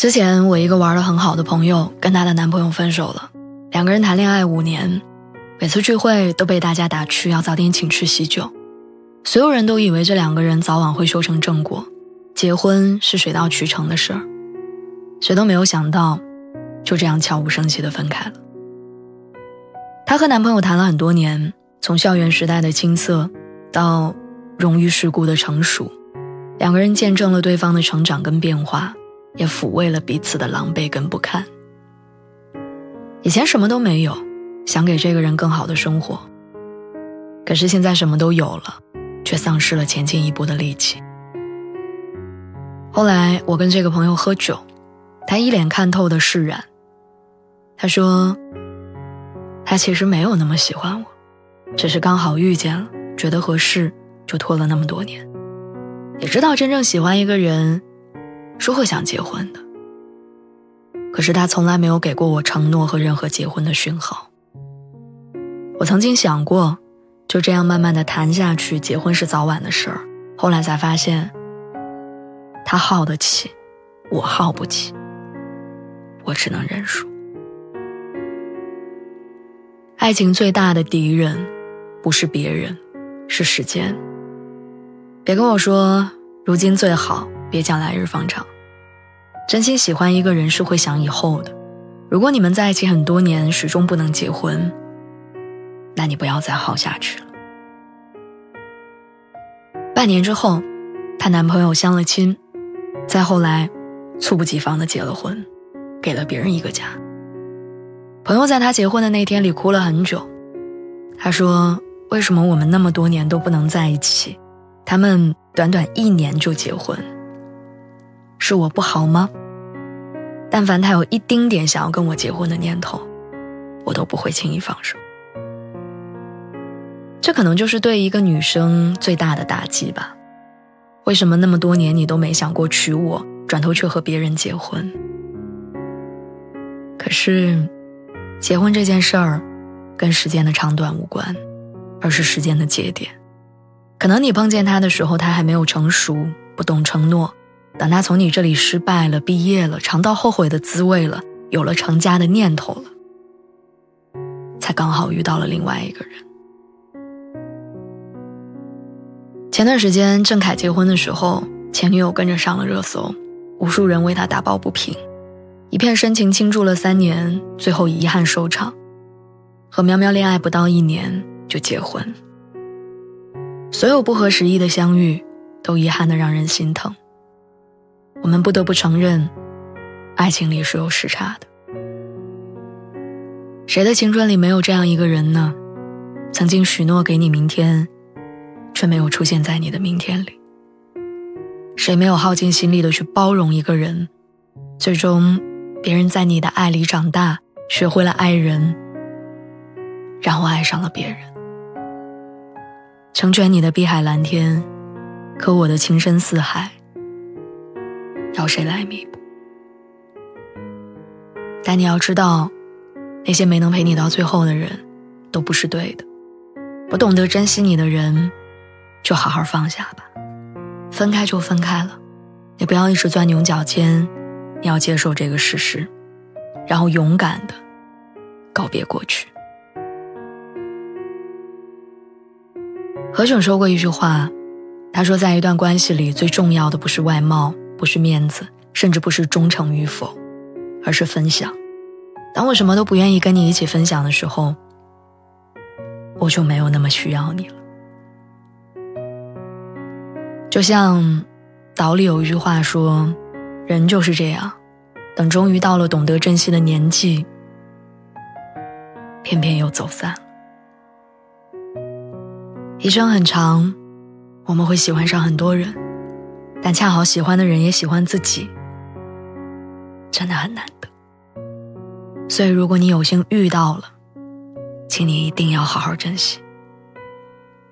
之前我一个玩的很好的朋友跟她的男朋友分手了，两个人谈恋爱五年，每次聚会都被大家打趣要早点请吃喜酒，所有人都以为这两个人早晚会修成正果，结婚是水到渠成的事儿，谁都没有想到，就这样悄无声息的分开了。她和男朋友谈了很多年，从校园时代的青涩，到荣誉世故的成熟，两个人见证了对方的成长跟变化。也抚慰了彼此的狼狈跟不堪。以前什么都没有，想给这个人更好的生活。可是现在什么都有了，却丧失了前进一步的力气。后来我跟这个朋友喝酒，他一脸看透的释然。他说：“他其实没有那么喜欢我，只是刚好遇见了，觉得合适，就拖了那么多年。也知道真正喜欢一个人。”是会想结婚的，可是他从来没有给过我承诺和任何结婚的讯号。我曾经想过，就这样慢慢的谈下去，结婚是早晚的事儿。后来才发现，他耗得起，我耗不起，我只能认输。爱情最大的敌人，不是别人，是时间。别跟我说，如今最好。别讲来日方长，真心喜欢一个人是会想以后的。如果你们在一起很多年，始终不能结婚，那你不要再耗下去了。半年之后，她男朋友相了亲，再后来，猝不及防的结了婚，给了别人一个家。朋友在她结婚的那天里哭了很久，他说：“为什么我们那么多年都不能在一起？他们短短一年就结婚。”是我不好吗？但凡他有一丁点想要跟我结婚的念头，我都不会轻易放手。这可能就是对一个女生最大的打击吧。为什么那么多年你都没想过娶我，转头却和别人结婚？可是，结婚这件事儿，跟时间的长短无关，而是时间的节点。可能你碰见他的时候，他还没有成熟，不懂承诺。等他从你这里失败了，毕业了，尝到后悔的滋味了，有了成家的念头了，才刚好遇到了另外一个人。前段时间郑恺结婚的时候，前女友跟着上了热搜，无数人为他打抱不平，一片深情倾注了三年，最后遗憾收场。和喵喵恋爱不到一年就结婚，所有不合时宜的相遇，都遗憾的让人心疼。我们不得不承认，爱情里是有时差的。谁的青春里没有这样一个人呢？曾经许诺给你明天，却没有出现在你的明天里。谁没有耗尽心力的去包容一个人，最终，别人在你的爱里长大，学会了爱人，然后爱上了别人。成全你的碧海蓝天，可我的情深似海。要谁来弥补？但你要知道，那些没能陪你到最后的人，都不是对的。不懂得珍惜你的人，就好好放下吧。分开就分开了，也不要一直钻牛角尖。你要接受这个事实，然后勇敢的告别过去。何炅说过一句话，他说，在一段关系里，最重要的不是外貌。不是面子，甚至不是忠诚与否，而是分享。当我什么都不愿意跟你一起分享的时候，我就没有那么需要你了。就像岛里有一句话说：“人就是这样，等终于到了懂得珍惜的年纪，偏偏又走散了。”一生很长，我们会喜欢上很多人。但恰好喜欢的人也喜欢自己，真的很难得。所以，如果你有幸遇到了，请你一定要好好珍惜。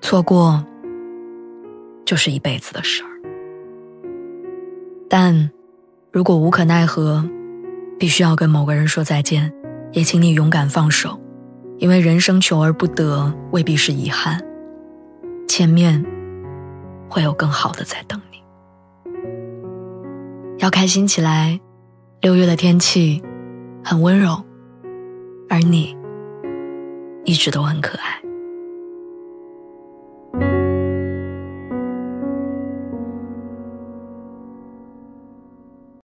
错过就是一辈子的事儿。但，如果无可奈何，必须要跟某个人说再见，也请你勇敢放手，因为人生求而不得未必是遗憾，前面会有更好的在等你。要开心起来，六月的天气很温柔。而你，一直都很可爱。